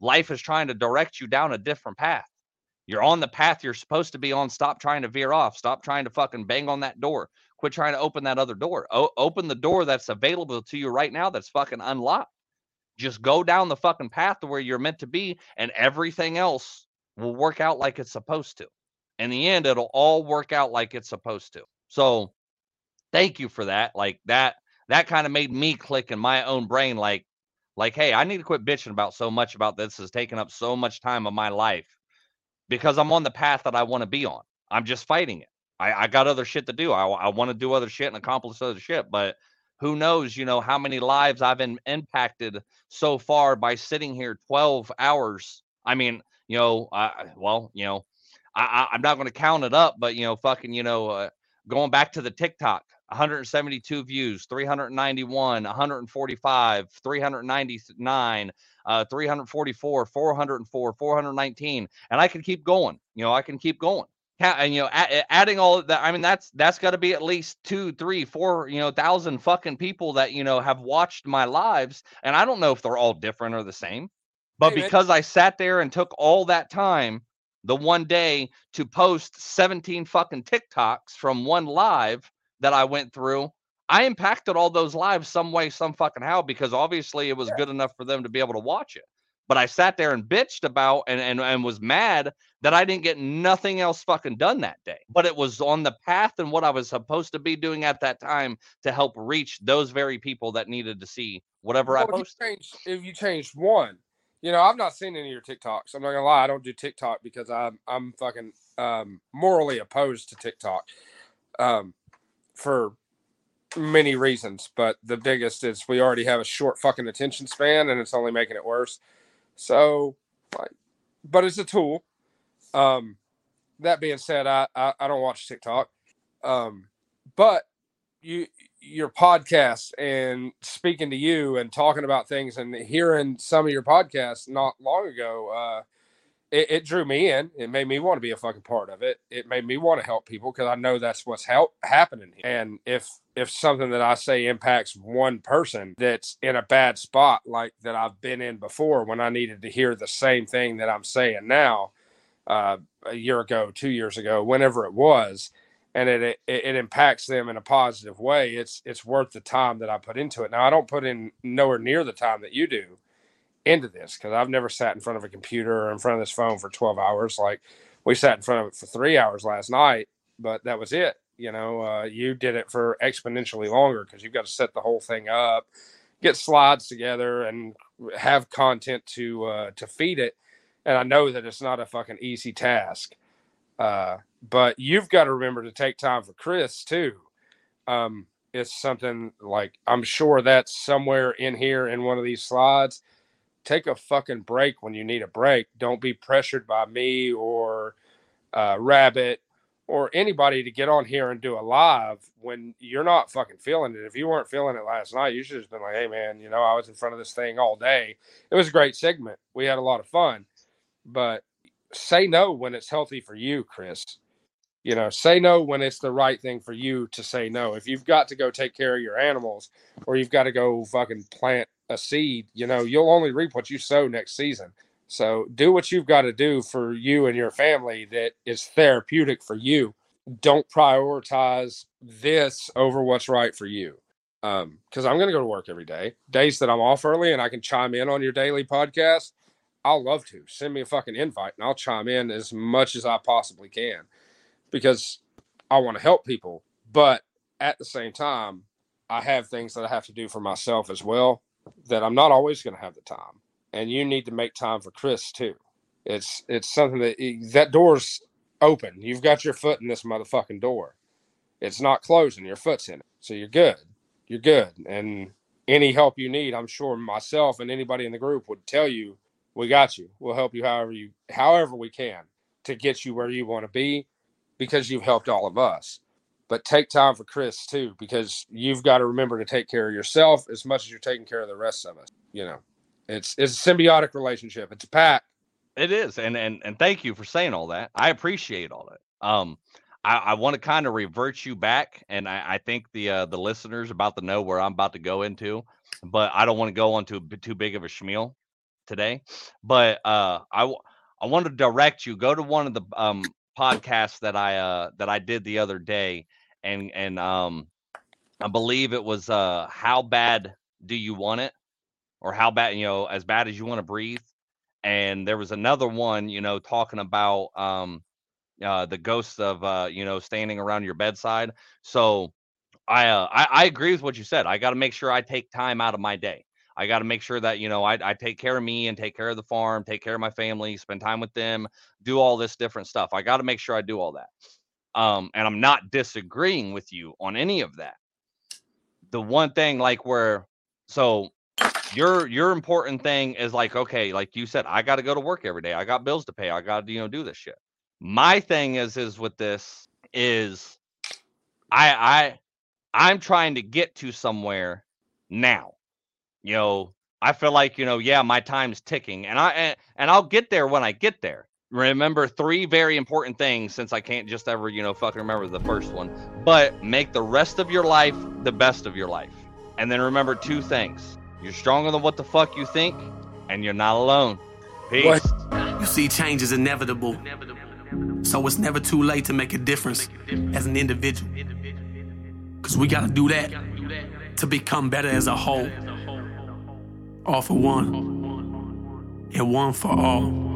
life is trying to direct you down a different path. You're on the path you're supposed to be on. Stop trying to veer off. Stop trying to fucking bang on that door. Quit trying to open that other door. O- open the door that's available to you right now that's fucking unlocked. Just go down the fucking path to where you're meant to be, and everything else will work out like it's supposed to. In the end, it'll all work out like it's supposed to. So thank you for that. Like that, that kind of made me click in my own brain, like, like, hey, I need to quit bitching about so much about this is taking up so much time of my life because I'm on the path that I want to be on. I'm just fighting it. I, I got other shit to do. I, I want to do other shit and accomplish other shit, but who knows, you know, how many lives I've been impacted so far by sitting here 12 hours. I mean, you know, I, well, you know, I, I'm not going to count it up, but you know, fucking, you know, uh, going back to the TikTok, 172 views, 391, 145, 399, uh, 344, 404, 419, and I can keep going. You know, I can keep going. And you know, adding all that, I mean, that's that's got to be at least two, three, four, you know, thousand fucking people that you know have watched my lives, and I don't know if they're all different or the same, but Hey, because I sat there and took all that time the one day to post 17 fucking TikToks from one live that I went through, I impacted all those lives some way, some fucking how, because obviously it was Yeah. good enough for them to be able to watch it. But I sat there and bitched about and, and and was mad that I didn't get nothing else fucking done that day. But it was on the path and what I was supposed to be doing at that time to help reach those very people that needed to see whatever I Well, if you posted. change if you changed one, you know, I've not seen any of your TikToks. I'm not gonna lie, I don't do TikTok because I'm I'm fucking um, morally opposed to TikTok, um, for many reasons. But the biggest is we already have a short fucking attention span, and it's only making it worse. So, but it's a tool. Um, that being said, I I, I don't watch TikTok, um, but you your podcast and speaking to you and talking about things and hearing some of your podcasts not long ago uh it, it drew me in it made me want to be a fucking part of it it made me want to help people because i know that's what's help happening here. and if if something that i say impacts one person that's in a bad spot like that i've been in before when i needed to hear the same thing that i'm saying now uh, a year ago two years ago whenever it was and it, it it impacts them in a positive way, it's it's worth the time that I put into it. Now I don't put in nowhere near the time that you do into this because I've never sat in front of a computer or in front of this phone for 12 hours. Like we sat in front of it for three hours last night, but that was it. You know, uh, you did it for exponentially longer because you've got to set the whole thing up, get slides together, and have content to uh, to feed it. And I know that it's not a fucking easy task. Uh, but you've got to remember to take time for Chris too. Um, it's something like I'm sure that's somewhere in here in one of these slides. Take a fucking break when you need a break. Don't be pressured by me or uh, Rabbit or anybody to get on here and do a live when you're not fucking feeling it. If you weren't feeling it last night, you should have been like, hey, man, you know, I was in front of this thing all day. It was a great segment. We had a lot of fun. But say no when it's healthy for you, Chris. You know, say no when it's the right thing for you to say no. If you've got to go take care of your animals or you've got to go fucking plant a seed, you know, you'll only reap what you sow next season. So do what you've got to do for you and your family that is therapeutic for you. Don't prioritize this over what's right for you. Um, because I'm gonna go to work every day. Days that I'm off early and I can chime in on your daily podcast, I'll love to. Send me a fucking invite and I'll chime in as much as I possibly can because I want to help people. But at the same time, I have things that I have to do for myself as well that I'm not always going to have the time. And you need to make time for Chris too. It's it's something that that door's open. You've got your foot in this motherfucking door. It's not closing. Your foot's in it. So you're good. You're good. And any help you need, I'm sure myself and anybody in the group would tell you, we got you. We'll help you however you however we can to get you where you want to be because you've helped all of us. But take time for Chris too, because you've got to remember to take care of yourself as much as you're taking care of the rest of us. You know, it's it's a symbiotic relationship. It's a pack. It is, and and and thank you for saying all that. I appreciate all that. Um, I, I want to kind of revert you back, and I, I think the uh, the listeners about to know where I'm about to go into, but I don't want to go on to too big of a schmeal. today. But uh, I I want to direct you. Go to one of the um podcasts that I uh that I did the other day, and and um I believe it was uh how bad do you want it, or how bad you know as bad as you want to breathe. And there was another one, you know, talking about um uh the ghosts of uh you know standing around your bedside. So I uh I, I agree with what you said. I got to make sure I take time out of my day. I got to make sure that you know I, I take care of me and take care of the farm, take care of my family, spend time with them, do all this different stuff. I got to make sure I do all that. Um, and I'm not disagreeing with you on any of that. The one thing, like where, so your your important thing is like okay, like you said, I got to go to work every day. I got bills to pay. I got to you know do this shit. My thing is is with this is I I I'm trying to get to somewhere now you know, I feel like, you know, yeah, my time's ticking and I and, and I'll get there when I get there. Remember three very important things since I can't just ever, you know, fucking remember the first one. But make the rest of your life the best of your life. And then remember two things. You're stronger than what the fuck you think, and you're not alone. Peace. What? You see, change is inevitable. So it's never too late to make a difference as an individual. Cause we gotta do that to become better as a whole all for one, and one for all.